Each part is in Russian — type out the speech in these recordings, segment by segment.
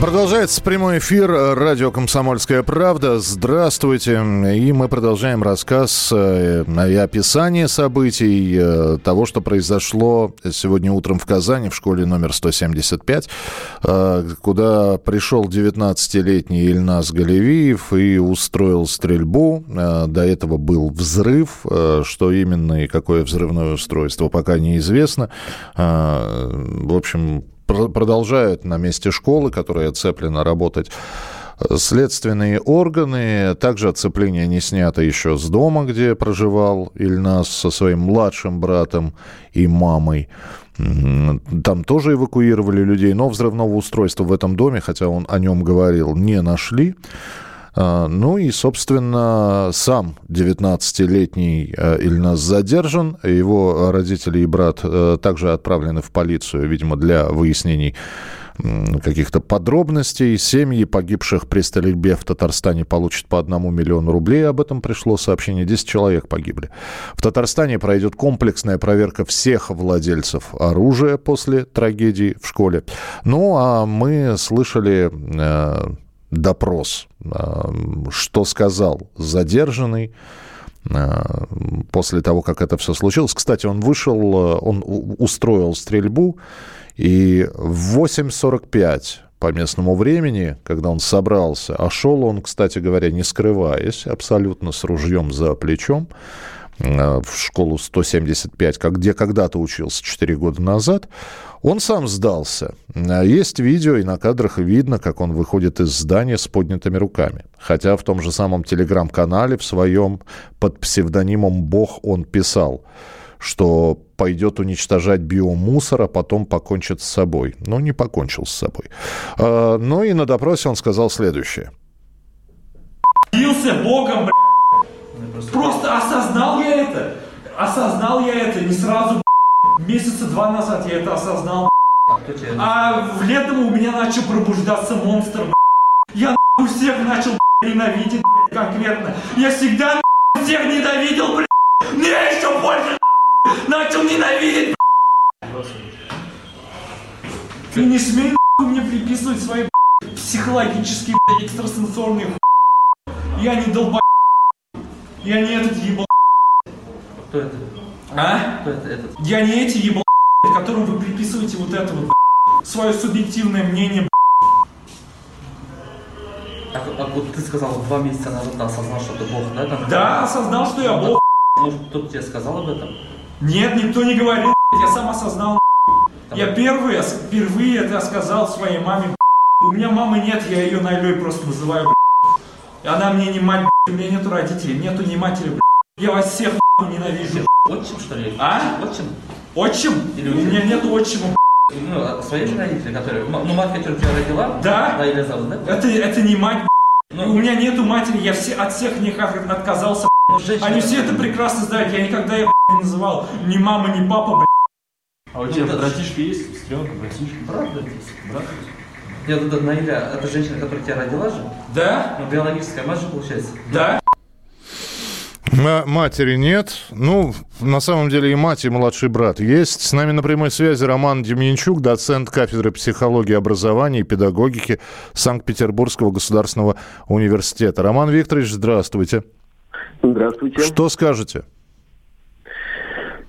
Продолжается прямой эфир радио «Комсомольская правда». Здравствуйте. И мы продолжаем рассказ э, и описание событий э, того, что произошло сегодня утром в Казани в школе номер 175, э, куда пришел 19-летний Ильнас Галевиев и устроил стрельбу. До этого был взрыв. Что именно и какое взрывное устройство, пока неизвестно. В общем, продолжают на месте школы, которая оцеплена, работать следственные органы. Также оцепление не снято еще с дома, где проживал Ильнас со своим младшим братом и мамой. Там тоже эвакуировали людей, но взрывного устройства в этом доме, хотя он о нем говорил, не нашли. А, ну и, собственно, сам 19-летний э, Ильнас задержан. Его родители и брат э, также отправлены в полицию, видимо, для выяснений каких-то подробностей. Семьи погибших при стрельбе в Татарстане получат по одному миллиону рублей. Об этом пришло сообщение. 10 человек погибли. В Татарстане пройдет комплексная проверка всех владельцев оружия после трагедии в школе. Ну, а мы слышали э, допрос. А, что сказал задержанный а, после того, как это все случилось. Кстати, он вышел, он устроил стрельбу, и в 8.45 по местному времени, когда он собрался, а шел он, кстати говоря, не скрываясь, абсолютно с ружьем за плечом, а, в школу 175, где когда-то учился 4 года назад, он сам сдался. А есть видео, и на кадрах видно, как он выходит из здания с поднятыми руками. Хотя в том же самом телеграм-канале в своем под псевдонимом «Бог» он писал, что пойдет уничтожать биомусор, а потом покончит с собой. Но не покончил с собой. А, ну и на допросе он сказал следующее. Бился Богом, бля. Просто осознал я это. Осознал я это не сразу, Месяца два назад я это осознал. А в летом у меня начал пробуждаться монстр. Я нахуй всех начал ненавидеть конкретно. Я всегда всех ненавидел, блядь. Но еще больше начал ненавидеть, Ты не смей мне приписывать свои психологические экстрасенсорные Я не долб... Я не этот ебал. Кто это? А? Кто это этот? Я не эти ебал, которым вы приписываете вот это вот, свое субъективное мнение, а, а вот ты сказал, два месяца назад ты осознал, что ты Бог, да? Там, Да, осознал, что я Бог. Может, кто-то тебе сказал об этом? Нет, никто не говорил, я сам осознал. Там... Я первый, впервые это сказал своей маме. У меня мамы нет, я ее Найлей просто называю. Она мне не мать, у меня нету родителей, нету ни матери. Я вас всех ненавижу. Отчим, что ли? А? Отчим? Отчим? Или у меня нет отчима. Ну, а свои же родители, которые... Ну, мать, которая тебя родила? Да. Да, или зовут, да? Это, это не мать, ну, У меня нету матери, я все, от всех них отказался, ну, женщина, Они все это прекрасно знают, я никогда их не называл ни мама, ни папа, блядь. А у тебя ну, братишки есть? Сестренка, братишки? Брат, брат. Брат. Нет, это Наиля, это женщина, которая тебя родила же? Да. Ну, биологическая мать же, получается? Да. Матери нет. Ну, на самом деле и мать, и младший брат есть. С нами на прямой связи Роман Демьянчук, доцент кафедры психологии образования и педагогики Санкт-Петербургского государственного университета. Роман Викторович, здравствуйте. Здравствуйте. Что скажете?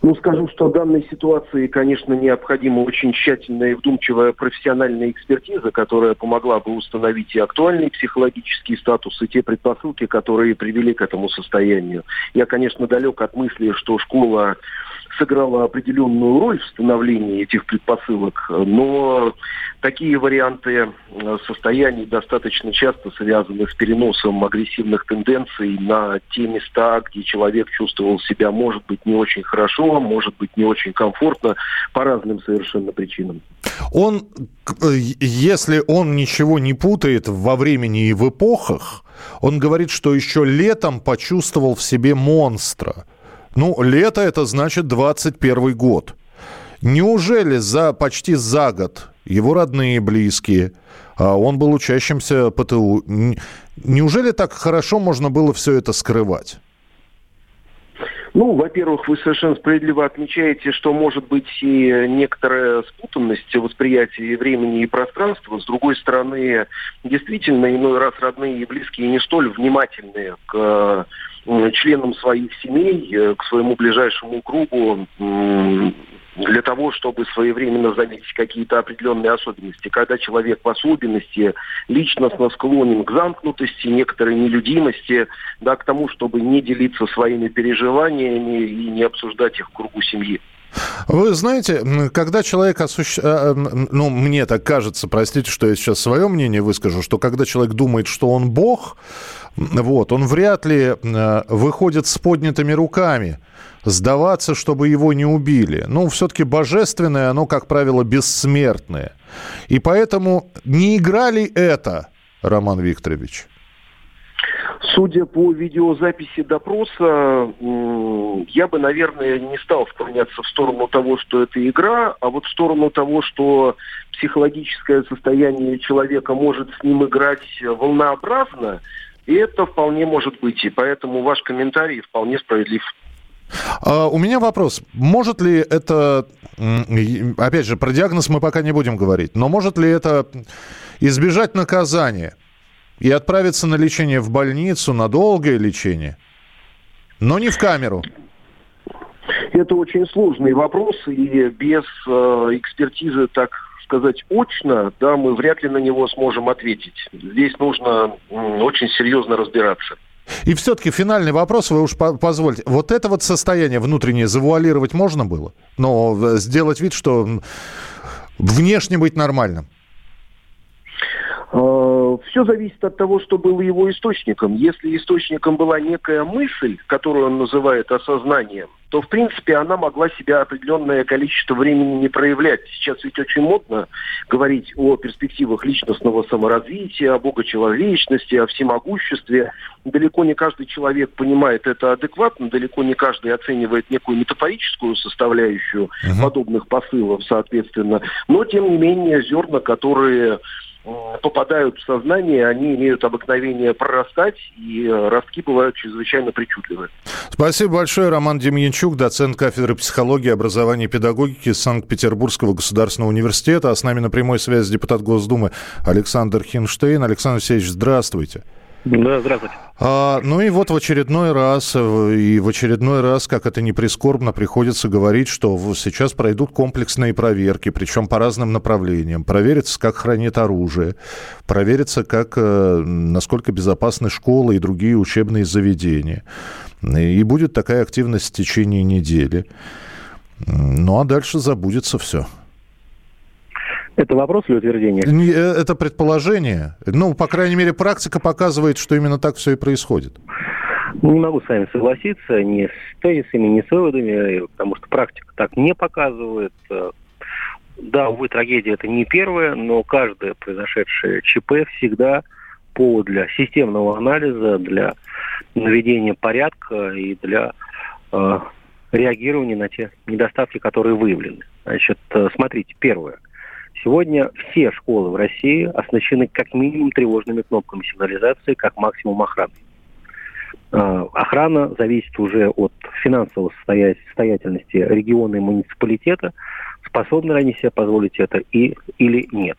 Ну, скажу, что в данной ситуации, конечно, необходима очень тщательная и вдумчивая профессиональная экспертиза, которая помогла бы установить и актуальный психологический статус, и те предпосылки, которые привели к этому состоянию. Я, конечно, далек от мысли, что школа сыграла определенную роль в становлении этих предпосылок, но такие варианты э, состояний достаточно часто связаны с переносом агрессивных тенденций на те места, где человек чувствовал себя, может быть, не очень хорошо, может быть, не очень комфортно, по разным совершенно причинам. Он, э, если он ничего не путает во времени и в эпохах, он говорит, что еще летом почувствовал в себе монстра – Ну, лето это значит 21 год. Неужели за почти за год его родные, близкие, а он был учащимся ПТУ, неужели так хорошо можно было все это скрывать? Ну, во-первых, вы совершенно справедливо отмечаете, что может быть и некоторая спутанность восприятия времени и пространства. С другой стороны, действительно, иной раз родные и близкие не столь внимательные к членам своих семей, э, к своему ближайшему кругу, для того, чтобы своевременно заметить какие-то определенные особенности. Когда человек в особенности личностно склонен к замкнутости, некоторой нелюдимости, да, к тому, чтобы не делиться своими переживаниями и не обсуждать их в кругу семьи. Вы знаете, когда человек осуществляет, ну, мне так кажется, простите, что я сейчас свое мнение выскажу, что когда человек думает, что он Бог, вот, он вряд ли э, выходит с поднятыми руками сдаваться, чтобы его не убили. Ну, все-таки божественное, оно, как правило, бессмертное. И поэтому не играли это, Роман Викторович? Судя по видеозаписи допроса, я бы, наверное, не стал склоняться в сторону того, что это игра, а вот в сторону того, что психологическое состояние человека может с ним играть волнообразно, и это вполне может быть. И поэтому ваш комментарий вполне справедлив. А, у меня вопрос. Может ли это, опять же, про диагноз мы пока не будем говорить, но может ли это избежать наказания и отправиться на лечение в больницу, на долгое лечение, но не в камеру? Это очень сложный вопрос, и без э, экспертизы, так сказать, очно, да, мы вряд ли на него сможем ответить. Здесь нужно очень серьезно разбираться. И все-таки финальный вопрос, вы уж позвольте. Вот это вот состояние внутреннее завуалировать можно было? Но э, сделать вид, что внешне быть нормальным? Э, Все зависит от того, что было его источником. Если источником была некая мысль, которую он называет осознанием, то, в принципе, она могла себя определенное количество времени не проявлять. Сейчас ведь очень модно говорить о перспективах личностного саморазвития, о богочеловечности, о всемогуществе. Далеко не каждый человек понимает это адекватно, далеко не каждый оценивает некую метафорическую составляющую uh-huh. подобных посылов, соответственно. Но, тем не менее, зерна, которые попадают в сознание, они имеют обыкновение прорастать, и э, ростки бывают чрезвычайно причудливые. Спасибо большое. Роман Демьянчук, доцент кафедры психологии, образования и педагогики Санкт-Петербургского государственного университета. А с нами на прямой связи депутат Госдумы Александр Хинштейн. Александр Алексеевич, здравствуйте. Да, здравствуйте. А, ну и вот в очередной раз, и в очередной раз, как это не прискорбно, приходится говорить, что сейчас пройдут комплексные проверки, причем по разным направлениям. Проверится, как хранит оружие, проверится, как, э, насколько безопасны школы и другие учебные заведения. И будет такая активность в течение недели. Ну а дальше забудется все. Это вопрос или утверждение? Э, это предположение. Ну, по крайней мере, практика показывает, что именно так все и происходит. Не могу с вами согласиться ни с тезисами, ни с выводами, потому что практика так не показывает. Да, увы, трагедия это не первая, но каждое произошедшее ЧП всегда повод для системного анализа, для наведения порядка и для э, реагирования на те недостатки, которые выявлены. Значит, э, смотрите, первое – Сегодня все школы в России оснащены как минимум тревожными кнопками сигнализации, как максимум охраны. А, охрана зависит уже от финансовой состоятельности региона и муниципалитета, способны ли они себе позволить это и, или нет.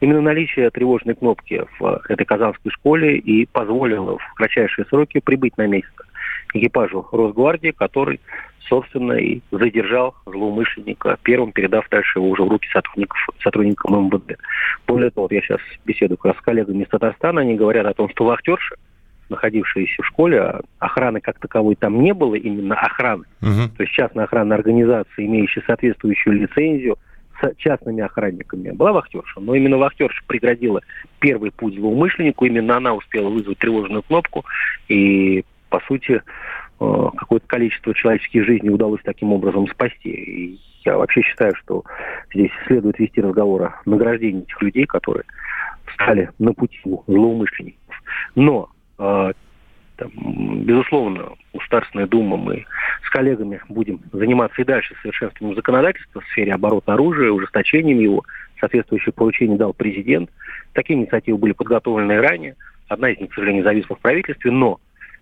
Именно наличие тревожной кнопки в этой казанской школе и позволило в кратчайшие сроки прибыть на место экипажу Росгвардии, который собственно, и задержал злоумышленника, первым передав дальше его уже в руки сотрудников, сотрудникам МВД. Более того, вот я сейчас беседую как раз с коллегами из Татарстана, они говорят о том, что вахтерши, находившиеся в школе, а охраны как таковой там не было, именно охраны. Угу. То есть частная охранная организация, имеющая соответствующую лицензию, с частными охранниками была вахтерша, но именно вахтерша преградила первый путь злоумышленнику, именно она успела вызвать тревожную кнопку, и, по сути, Э, какое-то количество человеческих жизней удалось таким образом спасти. И я вообще считаю, что здесь следует вести разговор о награждении этих людей, которые стали на пути злоумышленников. Но, э, там, безусловно, Государственная Дума, мы с коллегами будем заниматься и дальше совершенствованием законодательства в сфере оборота оружия, ужесточением его. Соответствующее поручение дал президент. Такие инициативы были подготовлены ранее. Одна из них, к сожалению, зависла в правительстве, но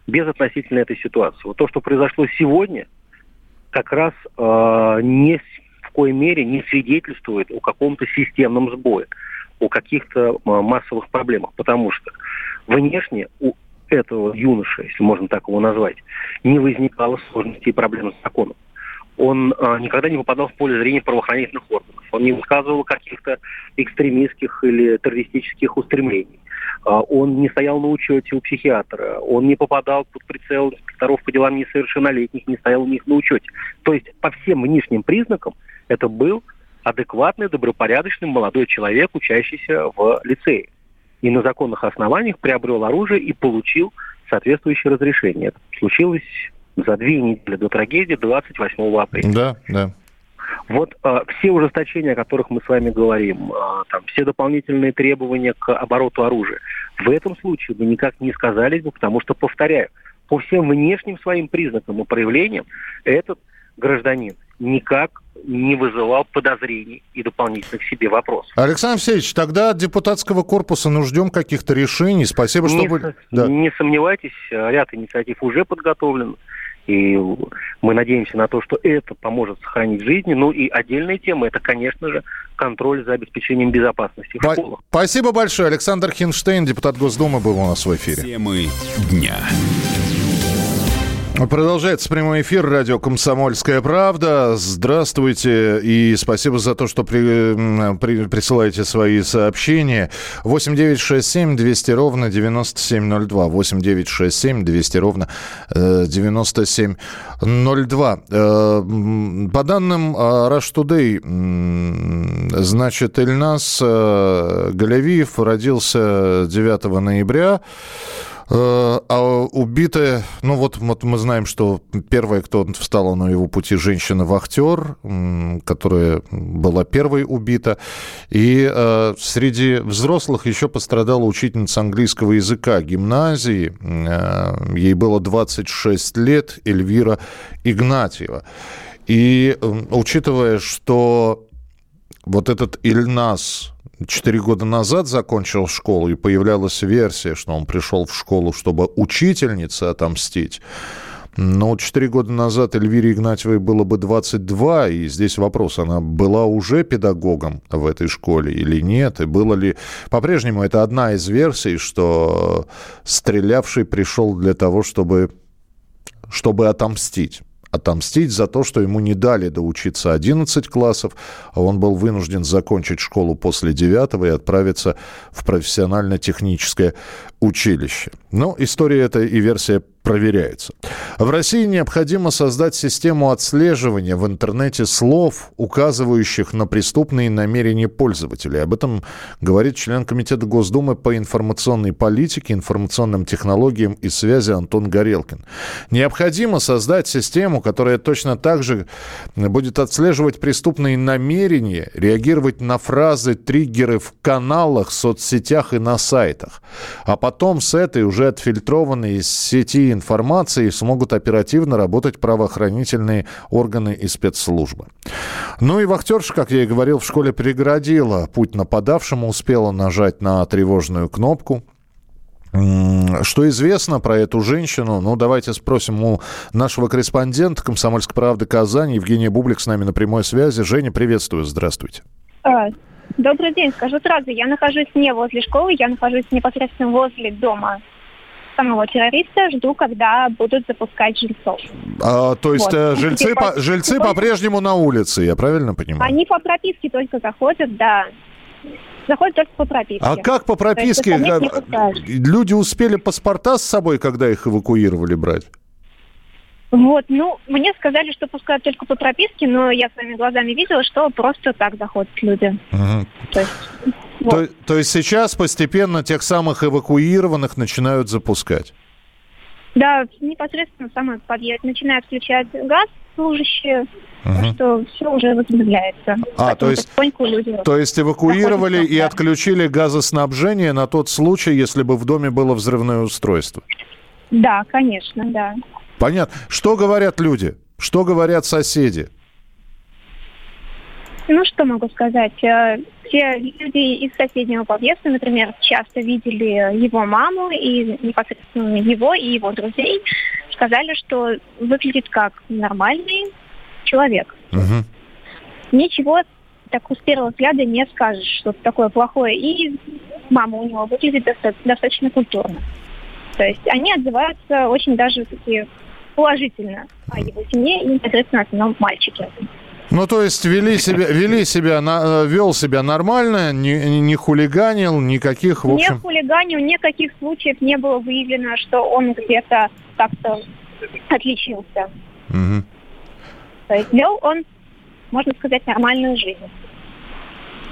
без относительно этой ситуации. Вот то, что произошло сегодня, как раз э, ни в коей мере не свидетельствует о каком-то системном сбое, о каких-то э, массовых проблемах, потому что внешне у этого юноши, если можно так его назвать, не возникало сложностей и проблем с законом. Он э, никогда не попадал в поле зрения правоохранительных органов. Он не высказывал каких-то экстремистских или террористических устремлений. Э, он не стоял на учете у психиатра. Он не попадал под прицел инспекторов по делам несовершеннолетних, не стоял у них на учете. То есть по всем внешним признакам это был адекватный, добропорядочный молодой человек, учащийся в лицее и на законных основаниях приобрел оружие и получил соответствующее разрешение. Это случилось за две недели до трагедии 28 апреля. Да, да. Вот э, все ужесточения, о которых мы с вами говорим, э, там, все дополнительные требования к обороту оружия, в этом случае бы никак не сказались бы, потому что, повторяю, по всем внешним своим признакам и проявлениям этот гражданин никак не вызывал подозрений и дополнительных себе вопросов. Александр Алексеевич, тогда от депутатского корпуса ну, ждем каких-то решений. Спасибо, что... Не, вы... да. не сомневайтесь, ряд инициатив уже подготовлен. И мы надеемся на то, что это поможет сохранить жизни. Ну и отдельная тема – это, конечно же, контроль за обеспечением безопасности в По- школах. Спасибо большое. Александр Хинштейн, депутат Госдумы, был у нас в эфире. Темы дня. Продолжается прямой эфир радио «Комсомольская правда». Здравствуйте и спасибо за то, что при, при, присылаете свои сообщения. 8 9 6 7 200 ровно 9702. 8 9 6 7 200 ровно э, 9702. Э, по данным э, Rush Today, э, значит, Ильнас э, Галявиев родился 9 ноября. Э, а убитая, ну вот, вот мы знаем, что первая, кто встала на его пути, женщина-вахтер, которая была первой убита. И э, среди взрослых еще пострадала учительница английского языка гимназии. Э, ей было 26 лет, Эльвира Игнатьева. И учитывая, что вот этот Ильнас Четыре года назад закончил школу, и появлялась версия, что он пришел в школу, чтобы учительнице отомстить. Но четыре года назад Эльвире Игнатьевой было бы 22, и здесь вопрос, она была уже педагогом в этой школе или нет, и было ли... По-прежнему это одна из версий, что стрелявший пришел для того, чтобы, чтобы отомстить отомстить за то, что ему не дали доучиться 11 классов, а он был вынужден закончить школу после 9 и отправиться в профессионально-техническое училище. Но история эта и версия проверяется. В России необходимо создать систему отслеживания в интернете слов, указывающих на преступные намерения пользователей. Об этом говорит член Комитета Госдумы по информационной политике, информационным технологиям и связи Антон Горелкин. Необходимо создать систему, которая точно так же будет отслеживать преступные намерения, реагировать на фразы, триггеры в каналах, соцсетях и на сайтах. А потом с этой уже отфильтрованной из сети информации смогут оперативно работать правоохранительные органы и спецслужбы. Ну и вахтерша, как я и говорил, в школе перегородила путь нападавшему, успела нажать на тревожную кнопку. Что известно про эту женщину? Ну, давайте спросим у нашего корреспондента «Комсомольской правды» Казани Евгения Бублик с нами на прямой связи. Женя, приветствую, здравствуйте. А, добрый день, скажу сразу, я нахожусь не возле школы, я нахожусь непосредственно возле дома самого террориста, жду, когда будут запускать жильцов. А, то есть вот. Э, жильцы, по, жильцы по-прежнему на улице, я правильно понимаю? Они по прописке только заходят, да. Заходят только по прописке. А как по прописке? Люди успели паспорта с собой, когда их эвакуировали брать? Вот, ну, мне сказали, что пускают только по прописке, но я своими глазами видела, что просто так заходят люди. Угу. То, есть, вот. то, то есть сейчас постепенно тех самых эвакуированных начинают запускать? Да, непосредственно самый подъезд. Начинают включать газ служащие, угу. что все уже возобновляется. А, то есть, люди то есть эвакуировали и отключили газоснабжение на тот случай, если бы в доме было взрывное устройство? Да, конечно, да. Понятно. Что говорят люди? Что говорят соседи? Ну, что могу сказать? Все люди из соседнего подъезда, например, часто видели его маму и непосредственно его и его друзей, сказали, что выглядит как нормальный человек. Мгм. Ничего так с первого взгляда не скажешь, что такое плохое. И мама у него выглядит доста- достаточно культурно. То есть они отзываются очень даже таки положительно о его семье и непосредственно о самом мальчике. Ну, то есть вели себя, вели себя, на- э, вел себя нормально, не, не- не хулиганил, никаких, в Не общем... хулиганил, никаких случаев не было выявлено, что он где-то как-то отличился. Мгм. То есть вел он, можно сказать, нормальную жизнь.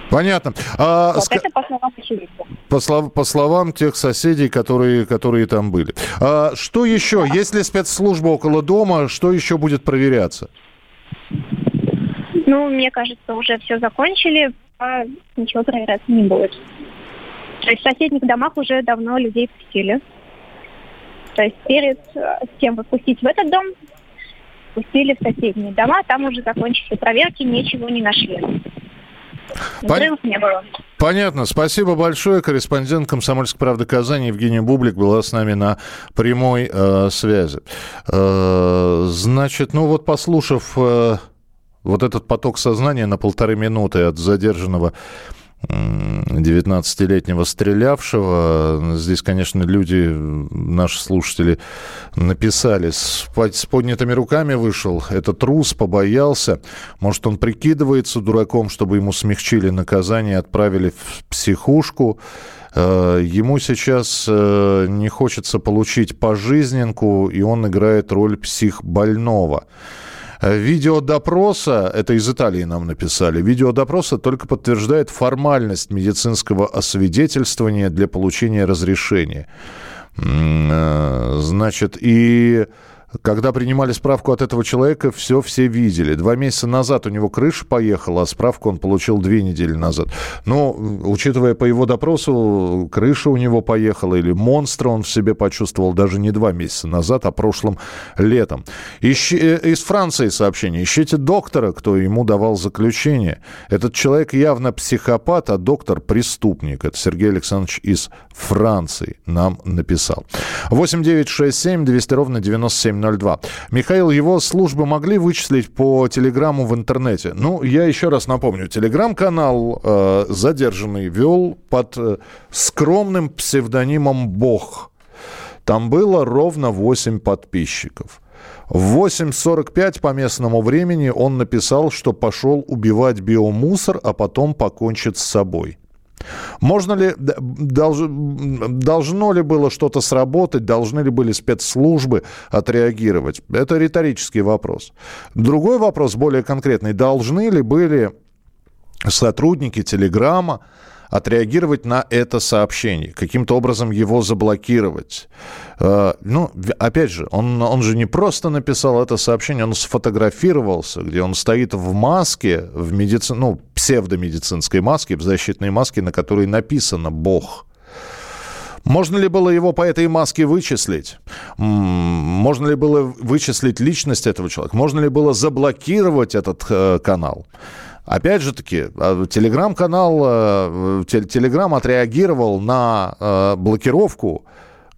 Понятно. А, Вот ска- это по словам очевидцев. по, слов- по словам тех соседей, которые, которые там были. А, что еще? Если спецслужба около дома, что еще будет проверяться? Ну, мне кажется, уже все закончили, а ничего проверяться не будет. То есть в соседних домах уже давно людей пустили. То есть перед э, тем, как пустить в этот дом, пустили в соседние дома, там уже закончили проверки, ничего не нашли. Взрывов не было. Понятно. Спасибо большое. Корреспондент «Комсомольской правды» Казани Евгения Бублик была с нами на прямой э, связи. Э, значит, ну вот послушав э, вот этот поток сознания на полторы минуты от задержанного м, 19-летнего стрелявшего. Здесь, конечно, люди, наши слушатели, написали, с, по- с поднятыми руками вышел, это трус, побоялся. Может, он прикидывается дураком, чтобы ему смягчили наказание, отправили в психушку. Э, Ему сейчас э, не хочется получить пожизненку, и он играет роль психбольного. Э, Видео допроса, это из Италии нам написали, видео допроса только подтверждает формальность медицинского освидетельствования для получения разрешения. Э, Значит, и когда принимали справку от этого человека, все все видели. Два месяца назад у него крыша поехала, а справку он получил две недели назад. Но, учитывая по его допросу, крыша у него поехала, или монстра он в себе почувствовал даже не два месяца назад, а прошлым летом. Ищи- э, из Франции сообщение. Ищите доктора, кто ему давал заключение. Этот человек явно психопат, а доктор преступник. Это Сергей Александрович из Франции нам написал. 8 9 6 7 200 ровно 9702. Михаил, его службы могли вычислить по телеграмму в интернете? Ну, я еще раз напомню. Телеграм-канал э, задержанный вел под э, скромным псевдонимом «Бог». Там было ровно 8 подписчиков. В 8.45 по местному времени он написал, что пошел убивать биомусор, а потом покончит с собой. Можно ли, долж- должно ли было что-то сработать, должны ли были спецслужбы отреагировать? Это риторический вопрос. Другой вопрос, более конкретный, должны ли были сотрудники Телеграма отреагировать на это сообщение, каким-то образом его заблокировать. Э, Ну, опять же, он, он же не просто написал это сообщение, он сфотографировался, где он стоит в маске, в медици... ну, псевдомедицинской маске, в защитной маске, на которой написано «Бог». Можно ли было его по этой маске вычислить? Можно ли было вычислить личность этого человека? Можно ли было заблокировать этот э, канал? Опять же таки, э, телеграм-канал, э, те- телеграм отреагировал на э, блокировку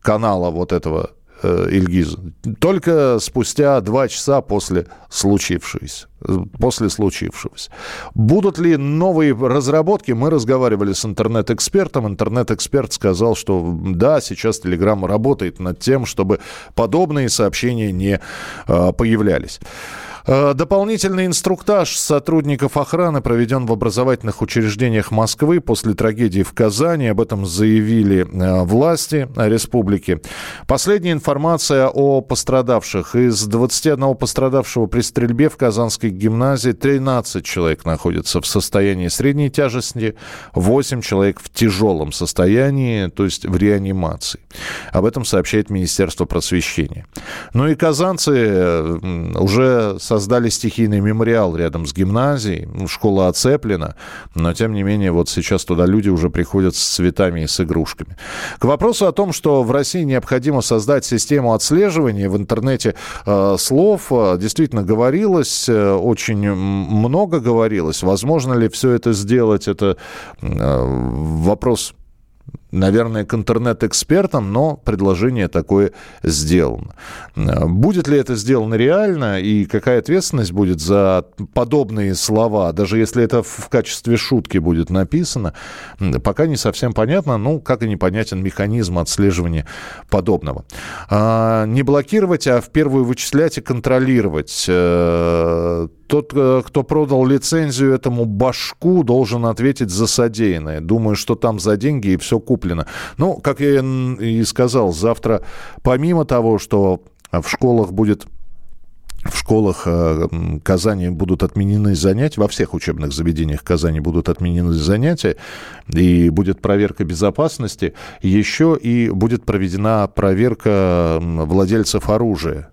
канала вот этого э, Ильгиза только спустя два часа после случившегося. После случившегося. Будут ли новые разработки? Мы разговаривали с интернет-экспертом. Интернет-эксперт сказал, что да, сейчас Телеграм работает над тем, чтобы подобные сообщения не э, появлялись. Э, Дополнительный инструктаж сотрудников охраны проведен в образовательных учреждениях Москвы после трагедии в Казани. Об этом заявили э, власти республики. Последняя информация о пострадавших. Из 21 пострадавшего при стрельбе в Казанской гимназии 13 человек находятся в состоянии средней тяжести, 8 человек в тяжелом состоянии, то есть в реанимации. Об этом сообщает Министерство просвещения. Ну и казанцы э, уже со создали стихийный мемориал рядом с гимназией. Ну, школа оцеплена, но тем не менее вот сейчас туда люди уже приходят с цветами и с игрушками. К вопросу о том, что в России необходимо создать систему отслеживания в интернете э, слов, э, действительно говорилось, э, очень много говорилось. Возможно ли все это сделать, это э, вопрос наверное, к интернет-экспертам, но предложение такое сделано. Будет ли это сделано реально и какая ответственность будет за подобные слова, даже если это в качестве шутки будет написано, пока не совсем понятно, ну, как и непонятен механизм отслеживания подобного. А, не блокировать, а в первую вычислять и контролировать. Э, тот, э, кто продал лицензию этому башку, должен ответить за содеянное. Думаю, что там за деньги и все куплено. Ну, как я и сказал, завтра, помимо того, что в школах будет в школах э, Казани будут отменены занятия, во всех учебных заведениях Казани будут отменены занятия, и будет проверка безопасности, еще и будет проведена проверка владельцев оружия.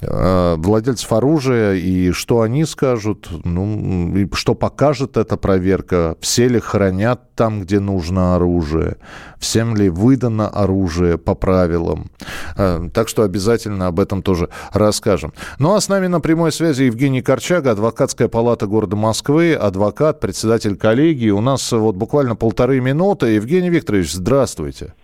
Э, владельцев оружия и что они скажут, ну, и что покажет эта проверка, все ли хранят там, где нужно оружие, всем ли выдано оружие по правилам. Э, так что обязательно об этом тоже расскажем. Ну а с нами на прямой связи Евгений Корчага, адвокатская палата города Москвы, адвокат, председатель коллегии. У нас вот буквально полторы минуты. Евгений Викторович, здравствуйте.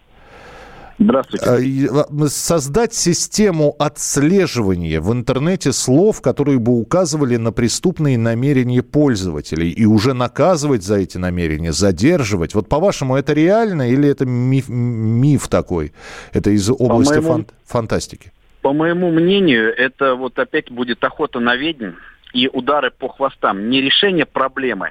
Здравствуйте. А, создать систему отслеживания в интернете слов, которые бы указывали на преступные намерения пользователей и уже наказывать за эти намерения, задерживать. Вот по-вашему, это реально или это миф, миф такой? Это из области моему, фан- фантастики? По моему мнению, это вот опять будет охота на ведьм и удары по хвостам. Не решение проблемы,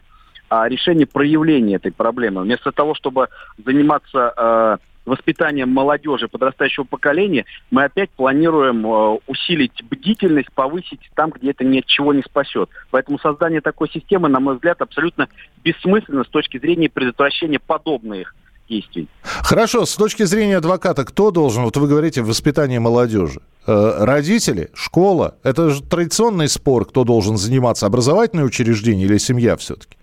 а решение проявления этой проблемы. Вместо того, чтобы заниматься... Э, воспитанием молодежи, подрастающего поколения, мы опять планируем э, усилить бдительность, повысить там, где это ни от чего не спасет. Поэтому создание такой системы, на мой взгляд, абсолютно бессмысленно с точки зрения предотвращения подобных действий. Хорошо, с точки зрения адвоката, кто должен, вот вы говорите, воспитание молодежи? Э, родители, школа, это же традиционный спор, кто должен заниматься, образовательное учреждение или семья все-таки?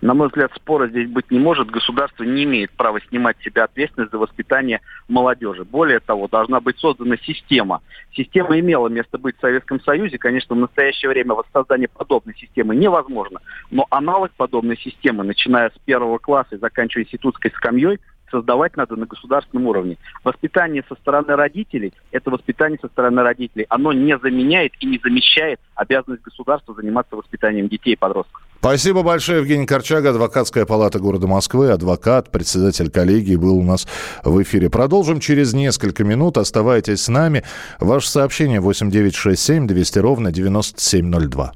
На мой взгляд, спора здесь быть не может. Государство не имеет права снимать с себя ответственность за воспитание молодежи. Более того, должна быть создана система. Система имела место быть в Советском Союзе. Конечно, в настоящее время воссоздание подобной системы невозможно. Но аналог подобной системы, начиная с первого класса и заканчивая институтской скамьей, создавать надо на государственном уровне. Воспитание со стороны родителей – это воспитание со стороны родителей. Оно не заменяет и не замещает обязанность государства заниматься воспитанием детей и подростков. Спасибо большое, Евгений Корчага, адвокатская палата города Москвы, адвокат, председатель коллегии был у нас в эфире. Продолжим через несколько минут. Оставайтесь с нами. Ваше сообщение 8967 200 ровно 9702.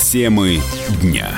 Темы дня.